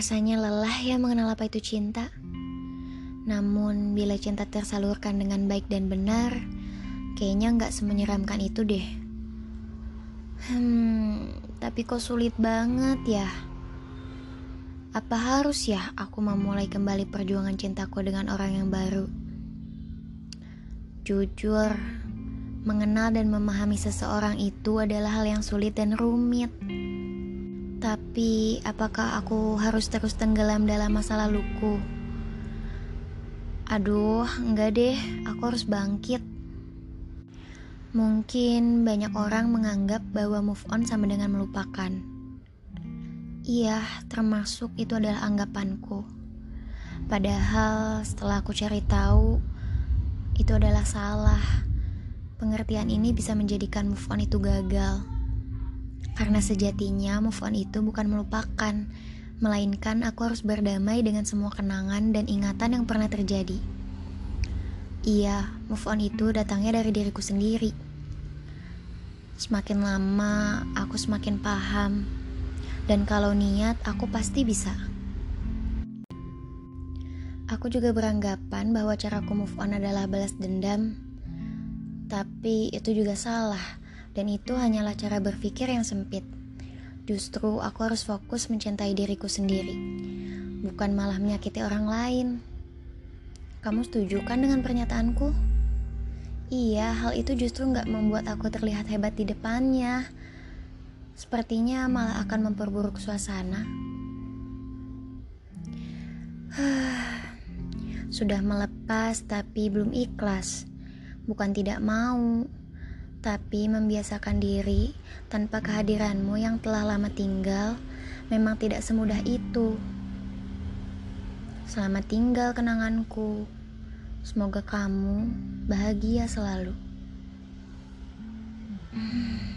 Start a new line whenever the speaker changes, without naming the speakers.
Rasanya lelah ya mengenal apa itu cinta. Namun bila cinta tersalurkan dengan baik dan benar, kayaknya nggak semenyeramkan itu deh. Hmm, tapi kok sulit banget ya? Apa harus ya aku memulai kembali perjuangan cintaku dengan orang yang baru? Jujur, mengenal dan memahami seseorang itu adalah hal yang sulit dan rumit. Tapi, apakah aku harus terus tenggelam dalam masa laluku? Aduh, enggak deh, aku harus bangkit. Mungkin banyak orang menganggap bahwa move on sama dengan melupakan. Iya, termasuk itu adalah anggapanku. Padahal setelah aku cari tahu, itu adalah salah. Pengertian ini bisa menjadikan move on itu gagal. Karena sejatinya move on itu bukan melupakan, melainkan aku harus berdamai dengan semua kenangan dan ingatan yang pernah terjadi. Iya, move on itu datangnya dari diriku sendiri. Semakin lama, aku semakin paham. Dan kalau niat, aku pasti bisa. Aku juga beranggapan bahwa caraku move on adalah balas dendam. Tapi itu juga salah dan itu hanyalah cara berpikir yang sempit. Justru aku harus fokus mencintai diriku sendiri, bukan malah menyakiti orang lain. Kamu setuju kan dengan pernyataanku? Iya, hal itu justru nggak membuat aku terlihat hebat di depannya. Sepertinya malah akan memperburuk suasana. Sudah melepas tapi belum ikhlas. Bukan tidak mau, tapi membiasakan diri tanpa kehadiranmu yang telah lama tinggal memang tidak semudah itu. Selamat tinggal kenanganku. Semoga kamu bahagia selalu. Hmm.